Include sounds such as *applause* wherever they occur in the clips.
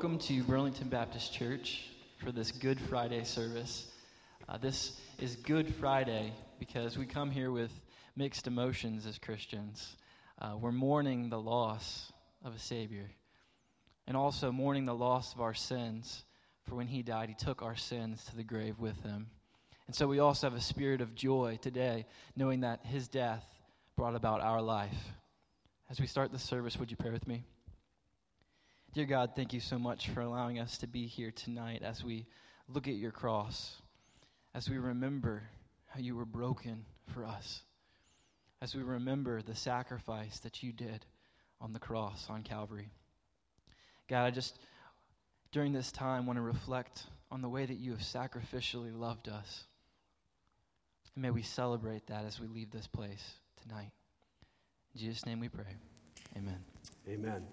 Welcome to Burlington Baptist Church for this Good Friday service. Uh, this is Good Friday because we come here with mixed emotions as Christians. Uh, we're mourning the loss of a Savior and also mourning the loss of our sins. For when He died, He took our sins to the grave with Him. And so we also have a spirit of joy today, knowing that His death brought about our life. As we start the service, would you pray with me? Dear God, thank you so much for allowing us to be here tonight as we look at your cross, as we remember how you were broken for us, as we remember the sacrifice that you did on the cross on Calvary. God, I just, during this time, want to reflect on the way that you have sacrificially loved us. And may we celebrate that as we leave this place tonight. In Jesus' name we pray. Amen. Amen.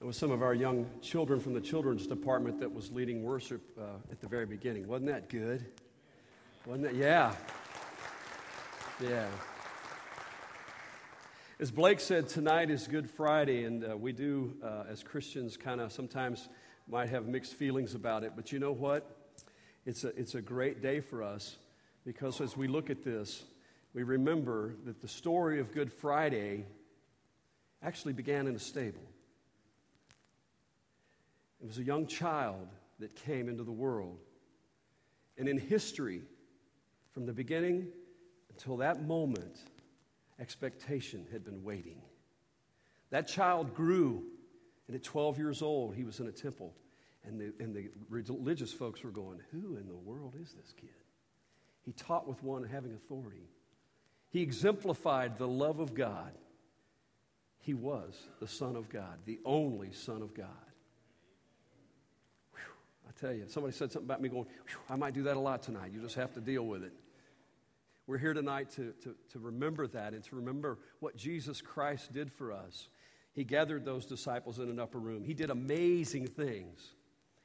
It was some of our young children from the children's department that was leading worship uh, at the very beginning. Wasn't that good? Wasn't that? Yeah. Yeah. As Blake said, tonight is Good Friday, and uh, we do, uh, as Christians, kind of sometimes might have mixed feelings about it. But you know what? It's a, it's a great day for us because as we look at this, we remember that the story of Good Friday actually began in a stable. It was a young child that came into the world. And in history, from the beginning until that moment, expectation had been waiting. That child grew, and at 12 years old, he was in a temple. And the, and the religious folks were going, Who in the world is this kid? He taught with one having authority. He exemplified the love of God. He was the Son of God, the only Son of God. I tell you, somebody said something about me going, I might do that a lot tonight. You just have to deal with it. We're here tonight to, to, to remember that and to remember what Jesus Christ did for us. He gathered those disciples in an upper room. He did amazing things.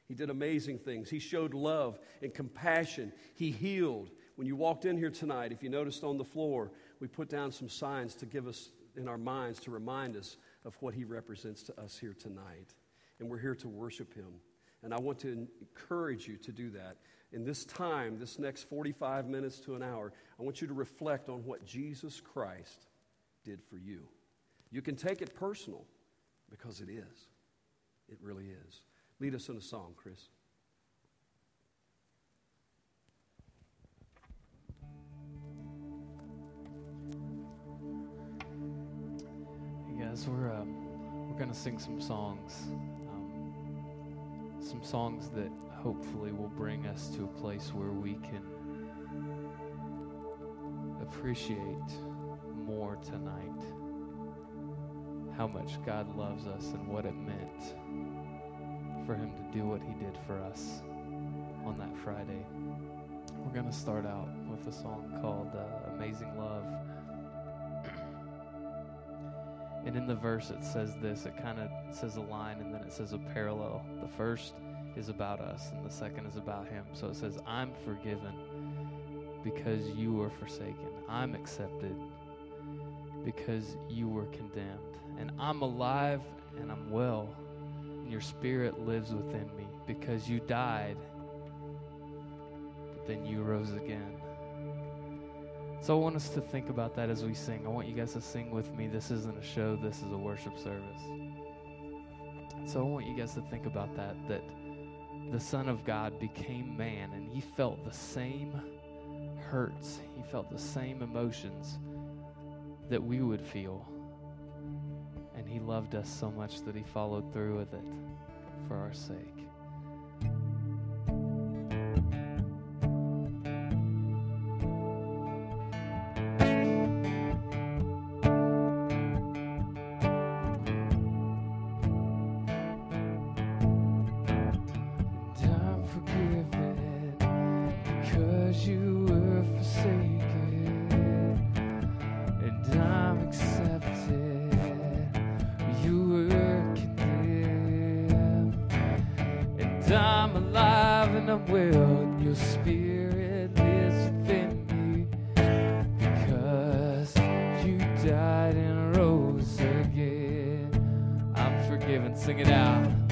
He did amazing things. He showed love and compassion. He healed. When you walked in here tonight, if you noticed on the floor, we put down some signs to give us in our minds to remind us of what He represents to us here tonight. And we're here to worship Him. And I want to encourage you to do that. In this time, this next 45 minutes to an hour, I want you to reflect on what Jesus Christ did for you. You can take it personal because it is. It really is. Lead us in a song, Chris. Hey guys, we're uh, we're gonna sing some songs some songs that hopefully will bring us to a place where we can appreciate more tonight how much God loves us and what it meant for Him to do what He did for us on that Friday. We're going to start out with a song called uh, Amazing Love. And in the verse, it says this it kind of says a line and then it says a parallel. The first is about us, and the second is about Him. So it says, I'm forgiven because you were forsaken. I'm accepted because you were condemned. And I'm alive and I'm well, and your spirit lives within me because you died, but then you rose again. So I want us to think about that as we sing. I want you guys to sing with me. This isn't a show, this is a worship service. So I want you guys to think about that that the Son of God became man and he felt the same hurts, he felt the same emotions that we would feel. And he loved us so much that he followed through with it for our sake. Given sing it out.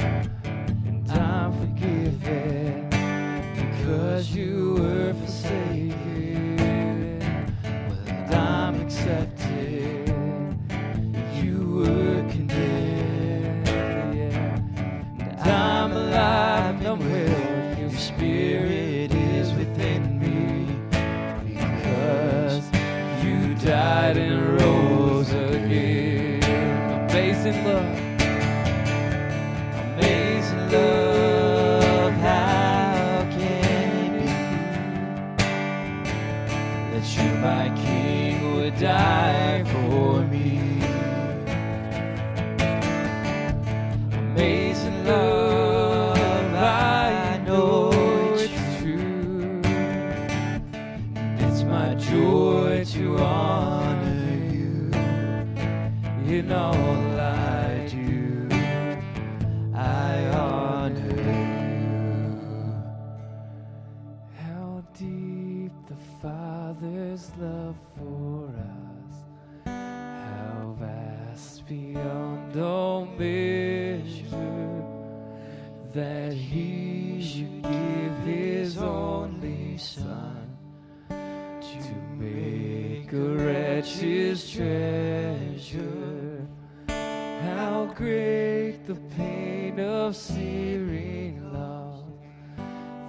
to make a wretch's treasure. How great the pain of searing love!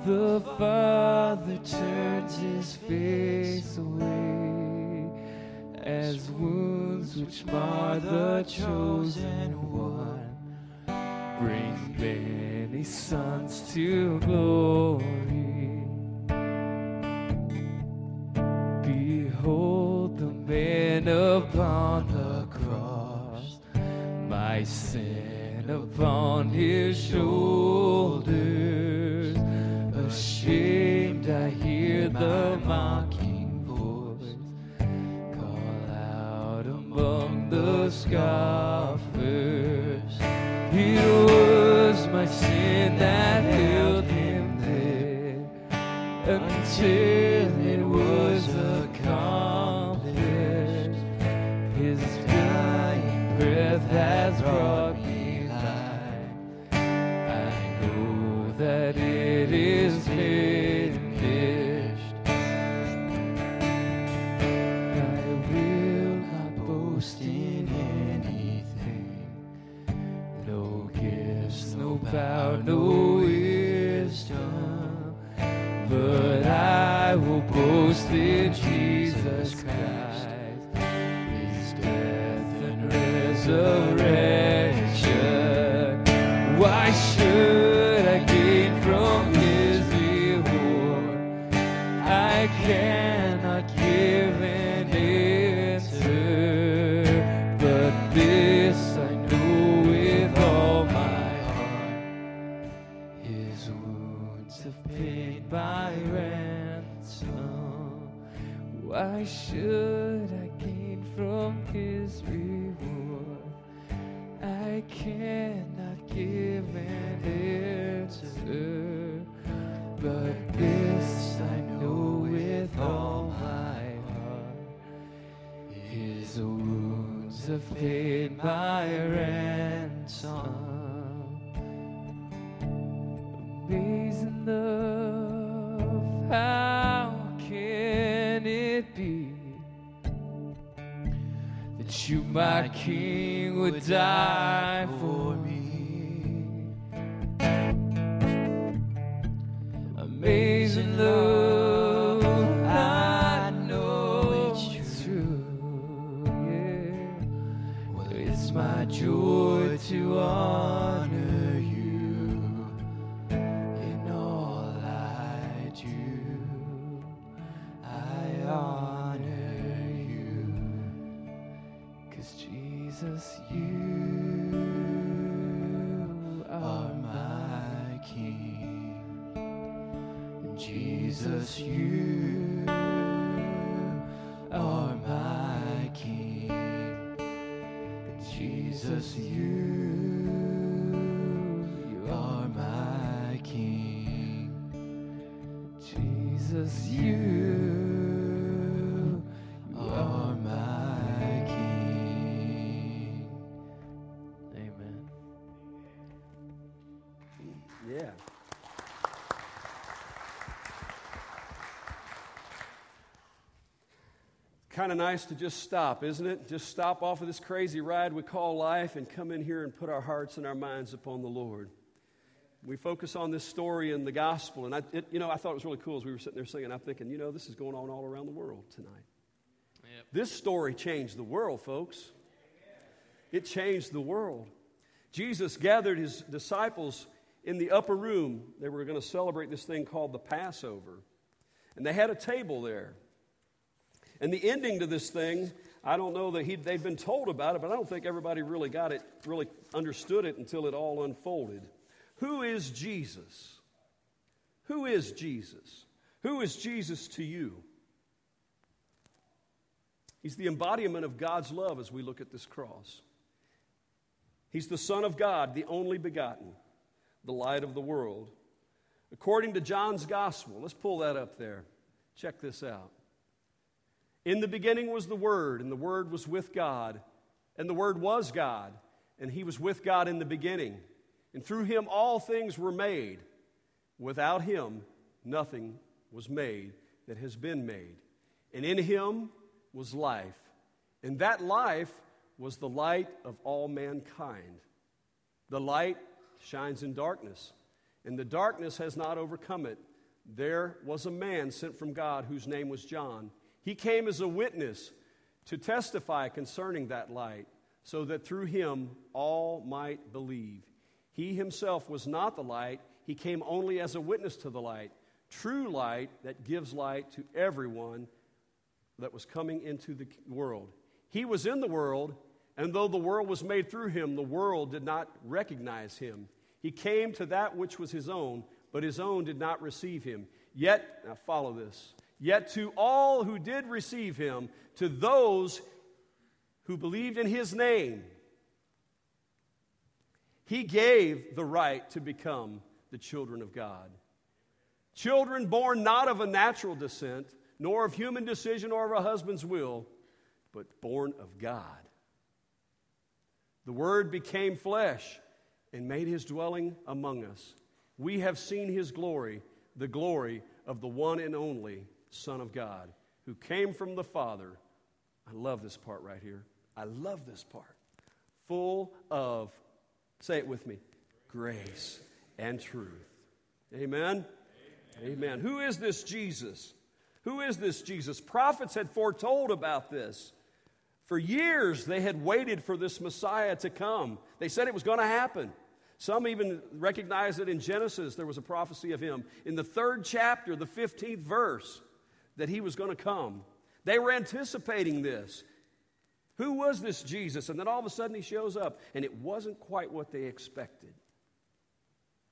The Father turns his face away as wounds which mar the chosen one bring many sons to glory. sin upon his shoulders. Ashamed, I hear the mocking voice call out among the scoffers. It was my sin that held him there until. knows that Jesus Christ is death and resurrection. king would die. Jesus, you are my King. Jesus, you are my King. Jesus, you, are my King. Jesus, you. Kind of nice to just stop, isn't it? Just stop off of this crazy ride we call life and come in here and put our hearts and our minds upon the Lord. We focus on this story in the gospel, and I, it, you know, I thought it was really cool as we were sitting there singing. I'm thinking, you know, this is going on all around the world tonight. Yep. This story changed the world, folks. It changed the world. Jesus gathered his disciples in the upper room. They were going to celebrate this thing called the Passover. And they had a table there. And the ending to this thing, I don't know that he, they'd been told about it, but I don't think everybody really got it, really understood it until it all unfolded. Who is Jesus? Who is Jesus? Who is Jesus to you? He's the embodiment of God's love as we look at this cross. He's the Son of God, the only begotten, the light of the world. According to John's Gospel, let's pull that up there. Check this out. In the beginning was the Word, and the Word was with God, and the Word was God, and He was with God in the beginning. And through Him all things were made. Without Him, nothing was made that has been made. And in Him was life, and that life was the light of all mankind. The light shines in darkness, and the darkness has not overcome it. There was a man sent from God whose name was John. He came as a witness to testify concerning that light, so that through him all might believe. He himself was not the light, he came only as a witness to the light, true light that gives light to everyone that was coming into the world. He was in the world, and though the world was made through him, the world did not recognize him. He came to that which was his own, but his own did not receive him. Yet, now follow this. Yet to all who did receive him, to those who believed in his name, he gave the right to become the children of God. Children born not of a natural descent, nor of human decision or of a husband's will, but born of God. The Word became flesh and made his dwelling among us. We have seen his glory, the glory of the one and only Son of God, who came from the Father. I love this part right here. I love this part. Full of, say it with me, grace and truth. Amen? Amen. Amen. Who is this Jesus? Who is this Jesus? Prophets had foretold about this. For years, they had waited for this Messiah to come. They said it was going to happen. Some even recognize that in Genesis there was a prophecy of him. In the third chapter, the 15th verse, that he was going to come. They were anticipating this. Who was this Jesus? And then all of a sudden he shows up, and it wasn't quite what they expected.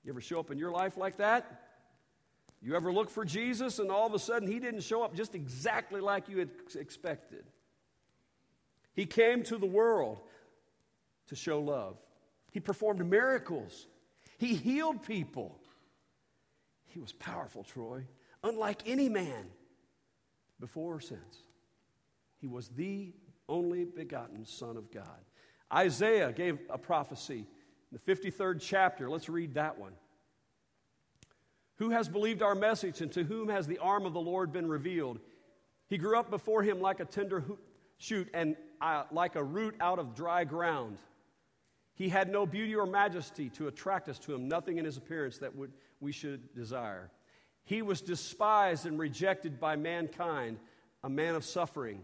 You ever show up in your life like that? You ever look for Jesus, and all of a sudden he didn't show up just exactly like you had expected? He came to the world to show love. He performed miracles. He healed people. He was powerful, Troy, unlike any man before or since. He was the only begotten Son of God. Isaiah gave a prophecy in the 53rd chapter. Let's read that one. Who has believed our message, and to whom has the arm of the Lord been revealed? He grew up before him like a tender shoot and uh, like a root out of dry ground. He had no beauty or majesty to attract us to him, nothing in his appearance that would, we should desire. He was despised and rejected by mankind, a man of suffering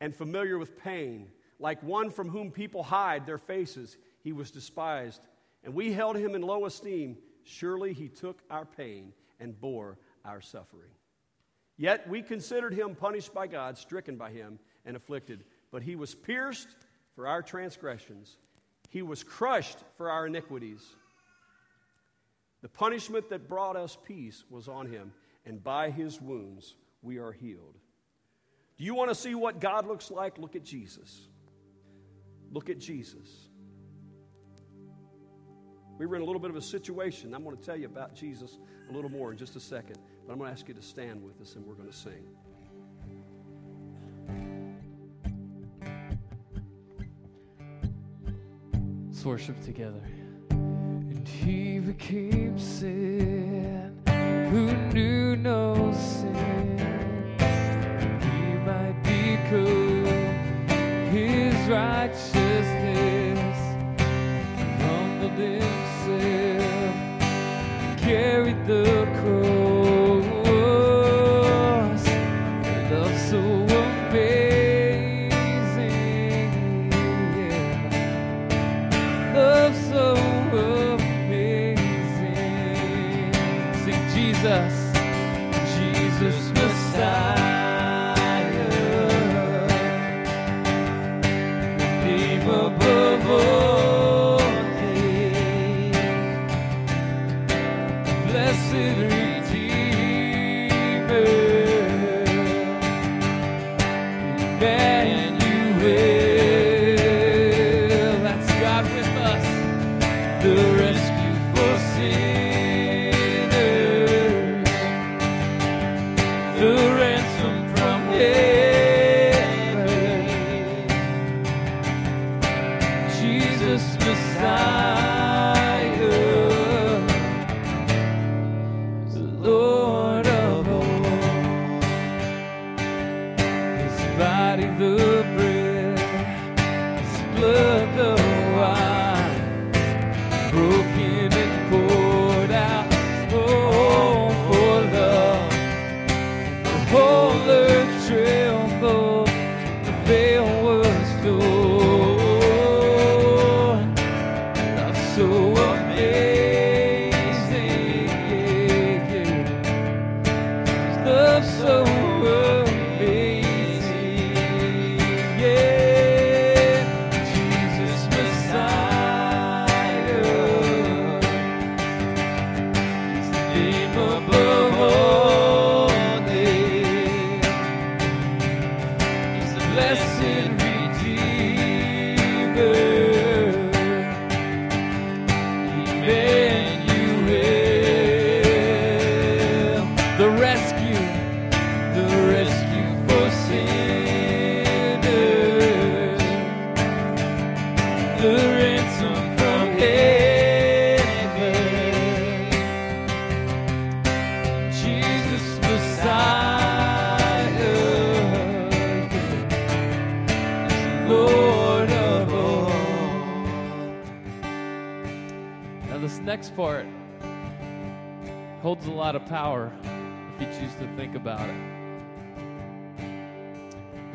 and familiar with pain. Like one from whom people hide their faces, he was despised. And we held him in low esteem. Surely he took our pain and bore our suffering. Yet we considered him punished by God, stricken by him, and afflicted. But he was pierced for our transgressions, he was crushed for our iniquities. The punishment that brought us peace was on him, and by his wounds we are healed. Do you want to see what God looks like? Look at Jesus. Look at Jesus. We were in a little bit of a situation. I'm going to tell you about Jesus a little more in just a second, but I'm going to ask you to stand with us and we're going to sing. Let's worship together he became keeps it, who knew no sin, he might become his righteousness, humbled himself, carried the cross.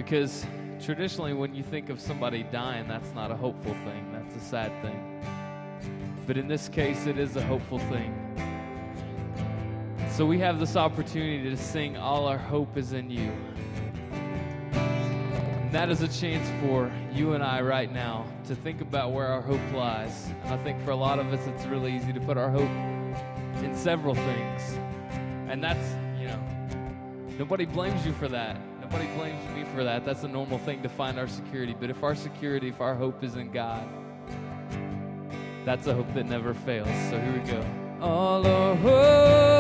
Because traditionally, when you think of somebody dying, that's not a hopeful thing, that's a sad thing. But in this case, it is a hopeful thing. So we have this opportunity to sing All Our Hope is in You. And that is a chance for you and I right now to think about where our hope lies. And I think for a lot of us, it's really easy to put our hope in several things. And that's, you know, nobody blames you for that. Nobody blames me for that. That's a normal thing to find our security. But if our security, if our hope is in God, that's a hope that never fails. So here we go. All our hope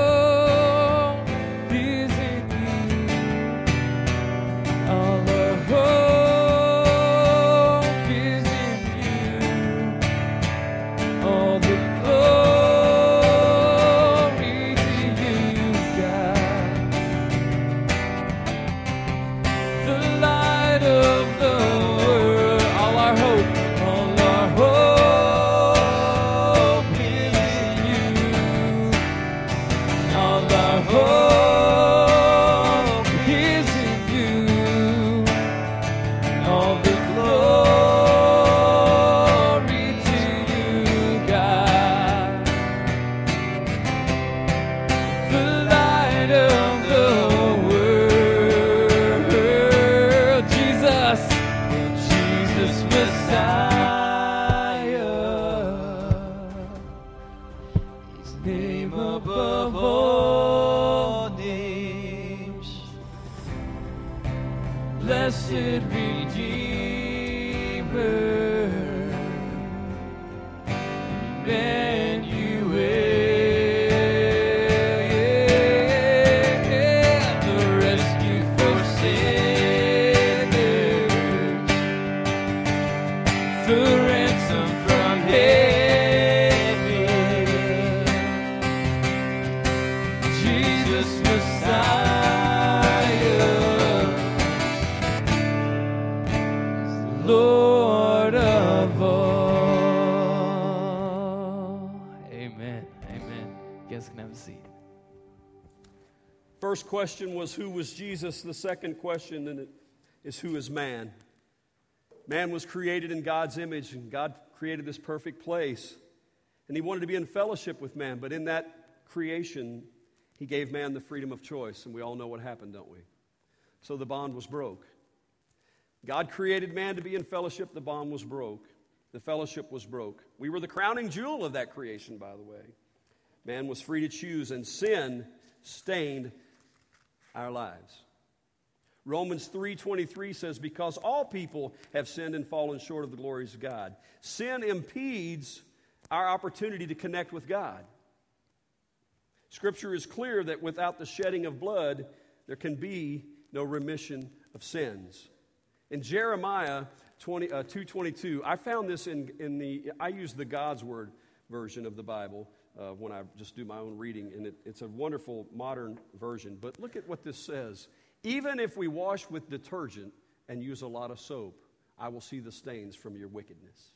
question was who was Jesus? The second question is who is man? Man was created in God's image, and God created this perfect place. And He wanted to be in fellowship with man, but in that creation, He gave man the freedom of choice. And we all know what happened, don't we? So the bond was broke. God created man to be in fellowship, the bond was broke. The fellowship was broke. We were the crowning jewel of that creation, by the way. Man was free to choose, and sin stained our lives. Romans 3:23 says because all people have sinned and fallen short of the glories of God. Sin impedes our opportunity to connect with God. Scripture is clear that without the shedding of blood there can be no remission of sins. In Jeremiah 20, uh, 222, I found this in, in the, I use the God's Word version of the Bible uh, when I just do my own reading, and it, it's a wonderful modern version. But look at what this says. Even if we wash with detergent and use a lot of soap, I will see the stains from your wickedness.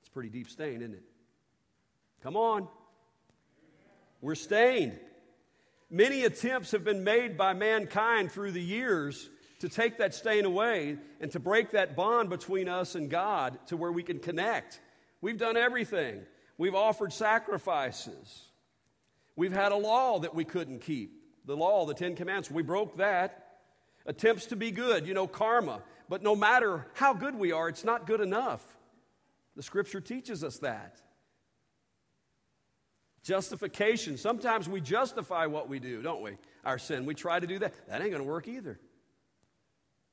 It's pretty deep stain, isn't it? Come on. We're stained. Many attempts have been made by mankind through the years to take that stain away and to break that bond between us and God to where we can connect. We've done everything. We've offered sacrifices. We've had a law that we couldn't keep. The law, the Ten Commandments, we broke that. Attempts to be good, you know, karma. But no matter how good we are, it's not good enough. The scripture teaches us that. Justification. Sometimes we justify what we do, don't we? Our sin. We try to do that. That ain't going to work either.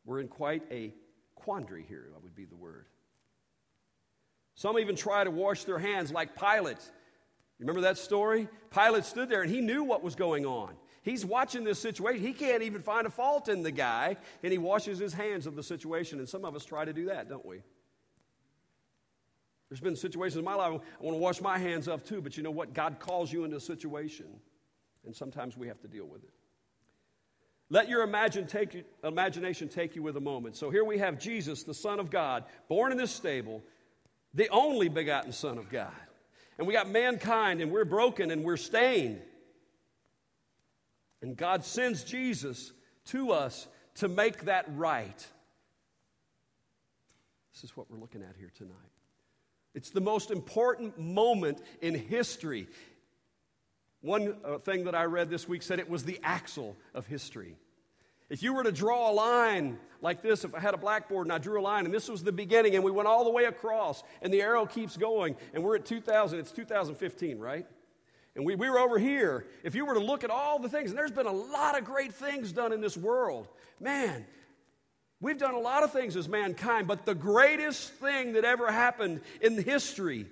We're in quite a quandary here, would be the word. Some even try to wash their hands like Pilate. Remember that story? Pilate stood there and he knew what was going on. He's watching this situation. He can't even find a fault in the guy, and he washes his hands of the situation. And some of us try to do that, don't we? There's been situations in my life I want to wash my hands of too, but you know what? God calls you into a situation, and sometimes we have to deal with it. Let your imagine take, imagination take you with a moment. So here we have Jesus, the Son of God, born in this stable, the only begotten Son of God. And we got mankind, and we're broken and we're stained. And God sends Jesus to us to make that right. This is what we're looking at here tonight. It's the most important moment in history. One uh, thing that I read this week said it was the axle of history. If you were to draw a line like this, if I had a blackboard and I drew a line and this was the beginning and we went all the way across and the arrow keeps going and we're at 2000, it's 2015, right? And we, we were over here. If you were to look at all the things, and there's been a lot of great things done in this world, man, we've done a lot of things as mankind, but the greatest thing that ever happened in history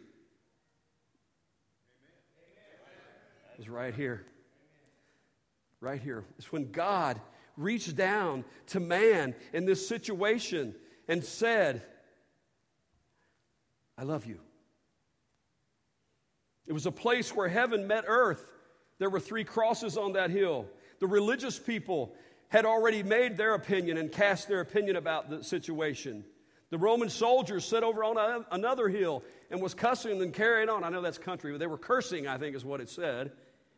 is right here. Right here. It's when God reached down to man in this situation and said, I love you. It was a place where heaven met earth. There were three crosses on that hill. The religious people had already made their opinion and cast their opinion about the situation. The Roman soldiers sat over on another hill and was cussing and carrying on. I know that's country, but they were cursing, I think is what it said,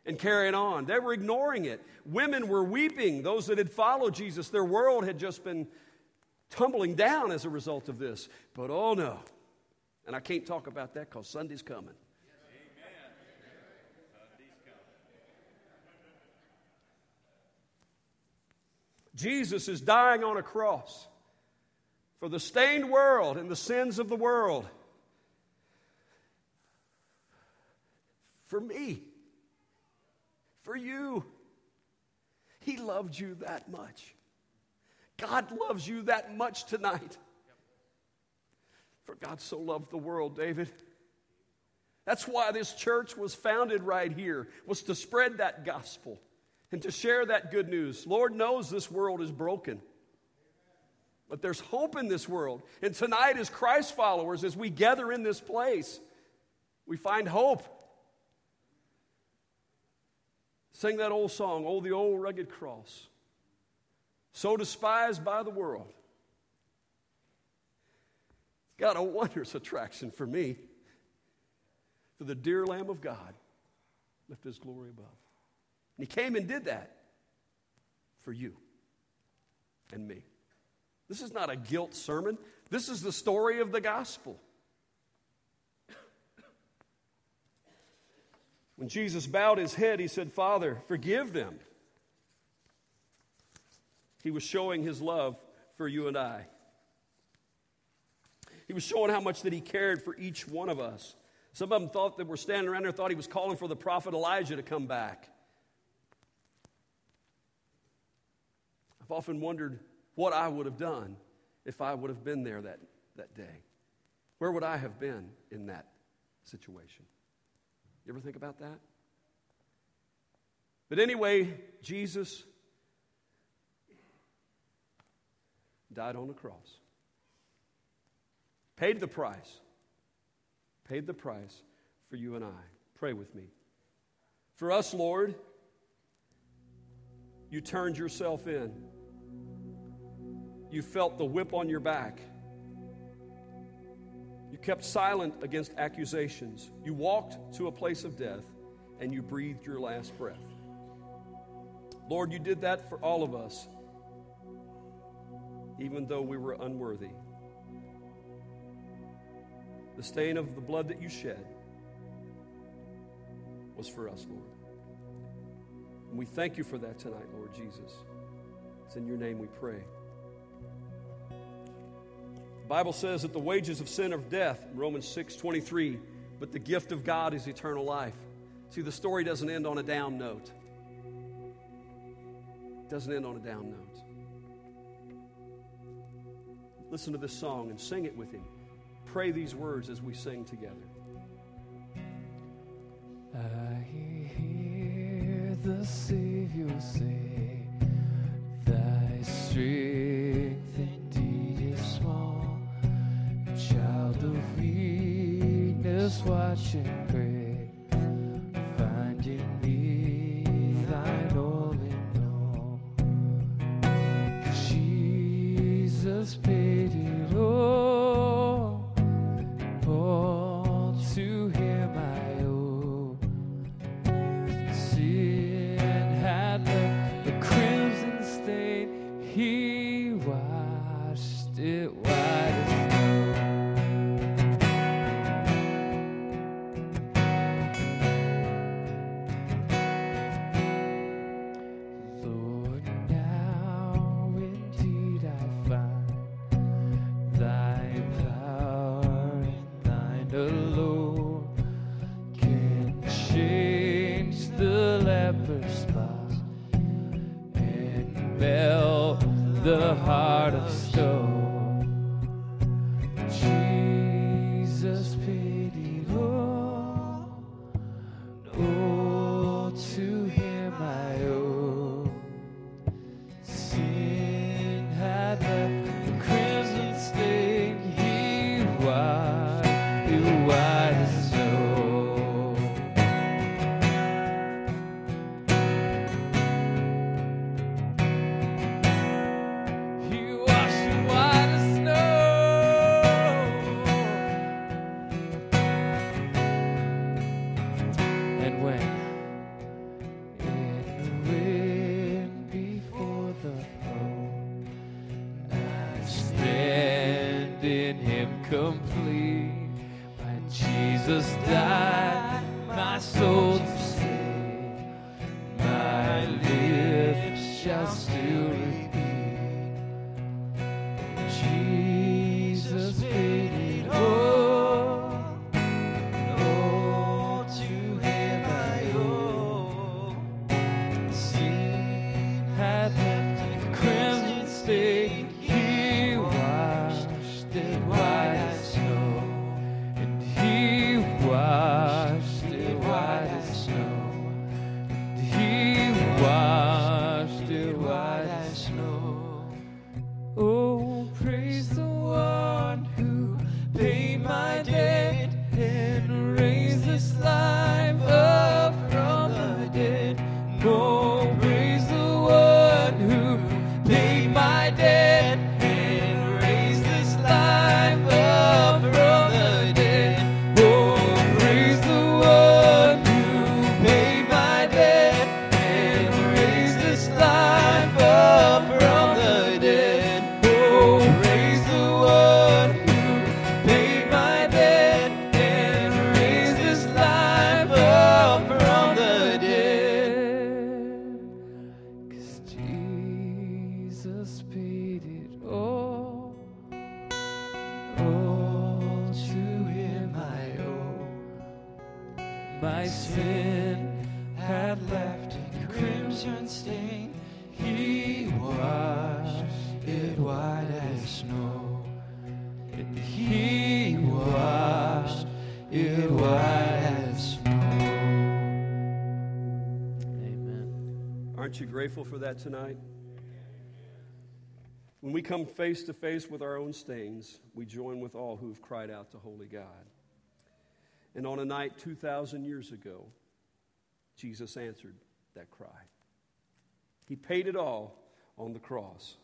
and carrying on. They were ignoring it. Women were weeping. Those that had followed Jesus, their world had just been tumbling down as a result of this. But oh no. And I can't talk about that because Sunday's coming. Jesus is dying on a cross for the stained world and the sins of the world. For me, for you. He loved you that much. God loves you that much tonight. For God so loved the world, David. That's why this church was founded right here, was to spread that gospel and to share that good news. Lord knows this world is broken. But there's hope in this world. And tonight, as Christ followers, as we gather in this place, we find hope. Sing that old song, Oh, the old rugged cross, so despised by the world. It's got a wondrous attraction for me, for the dear Lamb of God lift his glory above. And he came and did that for you and me. This is not a guilt sermon. This is the story of the gospel. When Jesus bowed his head, he said, Father, forgive them. He was showing his love for you and I. He was showing how much that he cared for each one of us. Some of them thought that were standing around there thought he was calling for the prophet Elijah to come back. I've often wondered what I would have done if I would have been there that, that day. Where would I have been in that situation? You ever think about that? But anyway, Jesus died on the cross, paid the price, paid the price for you and I. Pray with me. For us, Lord, you turned yourself in. You felt the whip on your back. You kept silent against accusations. You walked to a place of death and you breathed your last breath. Lord, you did that for all of us, even though we were unworthy. The stain of the blood that you shed was for us, Lord. And we thank you for that tonight, Lord Jesus. It's in your name we pray. The Bible says that the wages of sin are death, Romans 6 23, but the gift of God is eternal life. See, the story doesn't end on a down note. It doesn't end on a down note. Listen to this song and sing it with him. Pray these words as we sing together. I hear the Savior say, Thy strength of weakness, watch and pray. Find in me thine all in all. Jesus grateful for that tonight? When we come face to face with our own stains, we join with all who have cried out to Holy God. And on a night 2,000 years ago, Jesus answered that cry. He paid it all on the cross.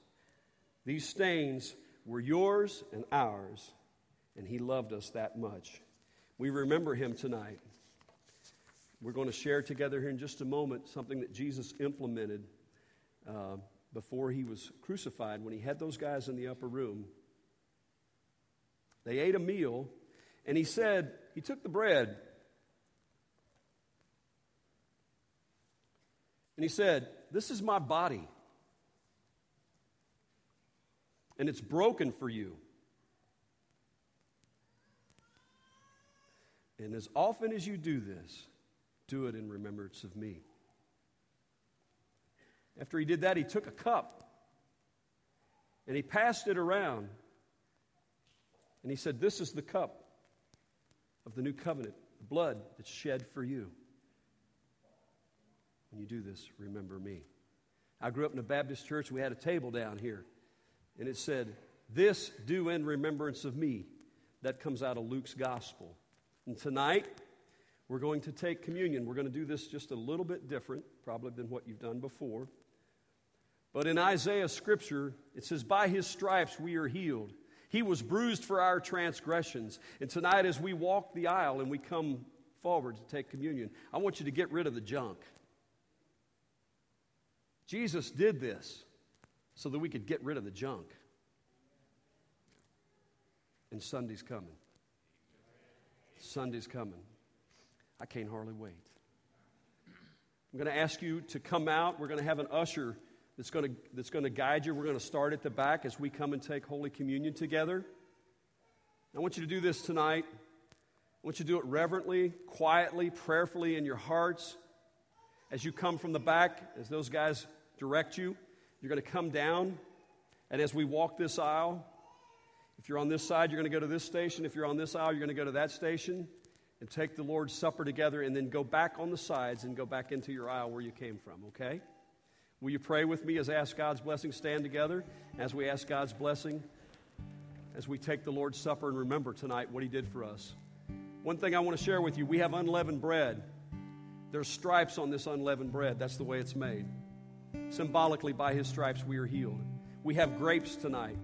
These stains were yours and ours, and He loved us that much. We remember Him tonight. We're going to share together here in just a moment something that Jesus implemented uh, before He was crucified when He had those guys in the upper room. They ate a meal, and He said, He took the bread. And he said, This is my body. And it's broken for you. And as often as you do this, do it in remembrance of me. After he did that, he took a cup and he passed it around. And he said, This is the cup of the new covenant, the blood that's shed for you. When you do this, remember me. I grew up in a Baptist church. We had a table down here, and it said, This do in remembrance of me. That comes out of Luke's gospel. And tonight, we're going to take communion. We're going to do this just a little bit different, probably than what you've done before. But in Isaiah's scripture, it says, By his stripes we are healed. He was bruised for our transgressions. And tonight, as we walk the aisle and we come forward to take communion, I want you to get rid of the junk. Jesus did this so that we could get rid of the junk. And Sunday's coming. Sunday's coming. I can't hardly wait. I'm going to ask you to come out. We're going to have an usher that's going to, that's to guide you. We're going to start at the back as we come and take Holy Communion together. I want you to do this tonight. I want you to do it reverently, quietly, prayerfully in your hearts. As you come from the back, as those guys direct you, you're going to come down. And as we walk this aisle, if you're on this side, you're going to go to this station. If you're on this aisle, you're going to go to that station and take the Lord's Supper together and then go back on the sides and go back into your aisle where you came from, okay? Will you pray with me as ask God's blessing? Stand together as we ask God's blessing as we take the Lord's Supper and remember tonight what He did for us. One thing I want to share with you we have unleavened bread. There's stripes on this unleavened bread. That's the way it's made. Symbolically, by His stripes, we are healed. We have grapes tonight.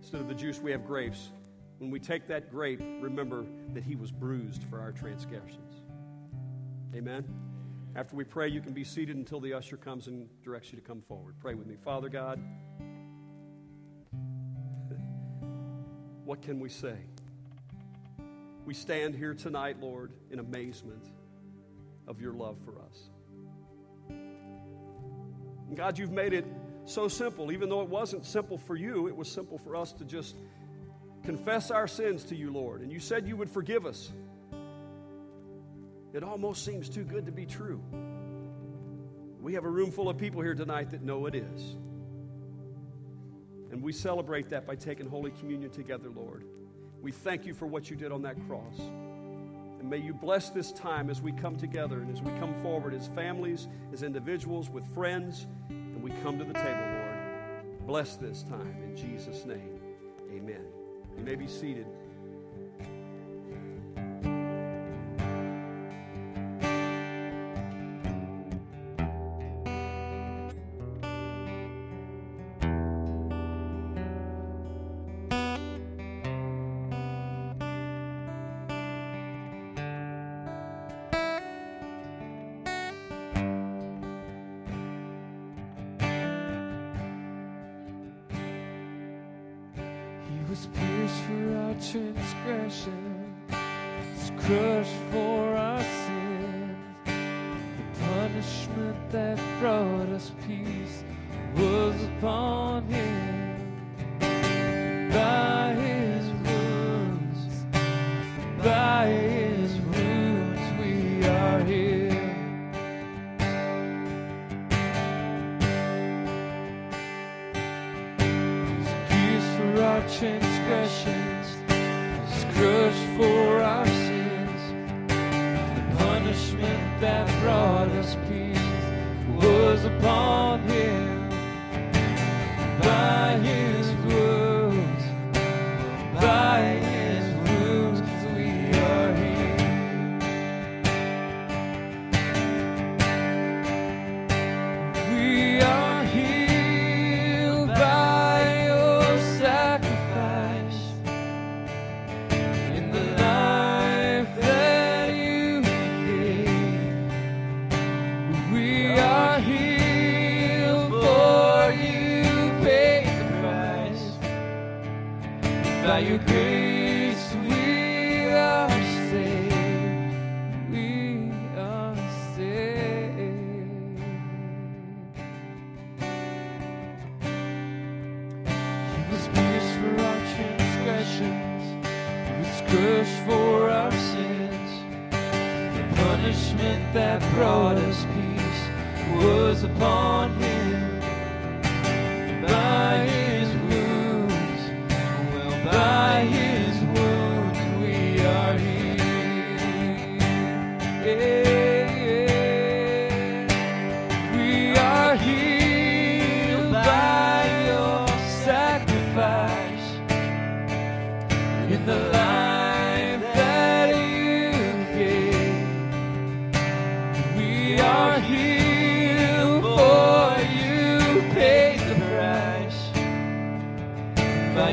Instead of the juice, we have grapes. When we take that grape, remember that He was bruised for our transgressions. Amen. After we pray, you can be seated until the usher comes and directs you to come forward. Pray with me. Father God, *laughs* what can we say? We stand here tonight, Lord, in amazement of your love for us. And God, you've made it so simple. Even though it wasn't simple for you, it was simple for us to just confess our sins to you, Lord. And you said you would forgive us. It almost seems too good to be true. We have a room full of people here tonight that know it is. And we celebrate that by taking Holy Communion together, Lord. We thank you for what you did on that cross. And may you bless this time as we come together and as we come forward as families, as individuals, with friends, and we come to the table, Lord. Bless this time in Jesus' name. Amen. You may be seated.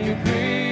By your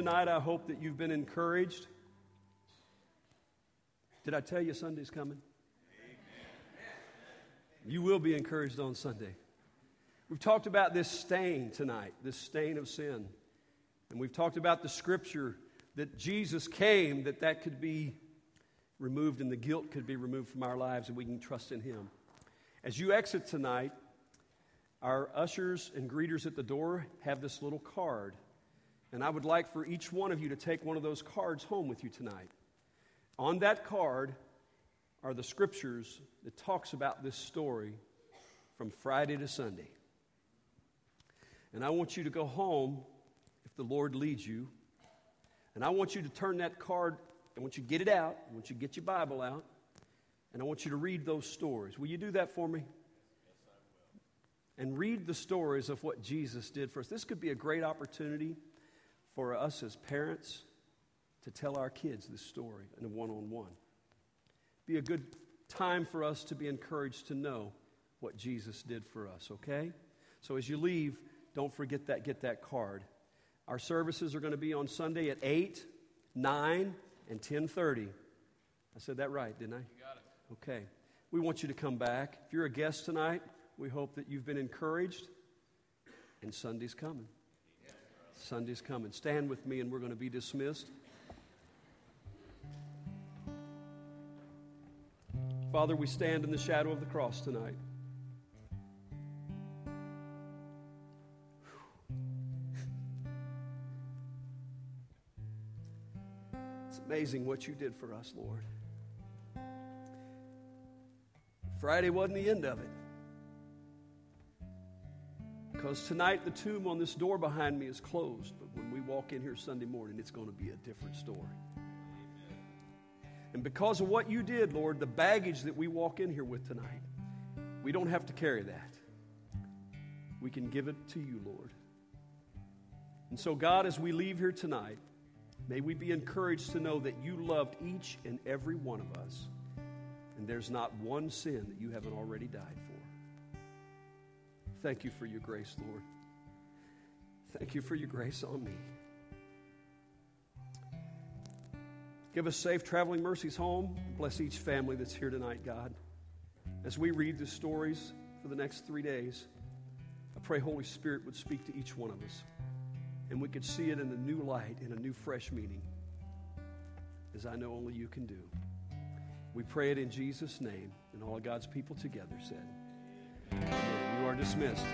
tonight, I hope that you've been encouraged. Did I tell you Sunday's coming? You will be encouraged on Sunday. We've talked about this stain tonight, this stain of sin. And we've talked about the scripture that Jesus came that that could be removed and the guilt could be removed from our lives and we can trust in him. As you exit tonight, our ushers and greeters at the door have this little card. And I would like for each one of you to take one of those cards home with you tonight. On that card are the scriptures that talks about this story from Friday to Sunday. And I want you to go home if the Lord leads you. And I want you to turn that card, I want you to get it out. I want you to get your Bible out. And I want you to read those stories. Will you do that for me? And read the stories of what Jesus did for us. This could be a great opportunity for us as parents to tell our kids this story in a one on one. Be a good time for us to be encouraged to know what Jesus did for us, okay? So as you leave, don't forget that, get that card. Our services are going to be on Sunday at 8, 9, and 10:30. I said that right, didn't I? You got it. Okay. We want you to come back. If you're a guest tonight, we hope that you've been encouraged. And Sunday's coming. Sunday's coming. Stand with me and we're going to be dismissed. Father, we stand in the shadow of the cross tonight. It's amazing what you did for us, Lord. Friday wasn't the end of it. Because tonight the tomb on this door behind me is closed, but when we walk in here Sunday morning, it's going to be a different story. And because of what you did, Lord, the baggage that we walk in here with tonight, we don't have to carry that. We can give it to you, Lord. And so, God, as we leave here tonight, may we be encouraged to know that you loved each and every one of us, and there's not one sin that you haven't already died for. Thank you for your grace, Lord. Thank you for your grace on me. Give us safe traveling mercies home. Bless each family that's here tonight, God. As we read the stories for the next three days, I pray Holy Spirit would speak to each one of us and we could see it in a new light, in a new, fresh meaning, as I know only you can do. We pray it in Jesus' name, and all of God's people together said, are dismissed.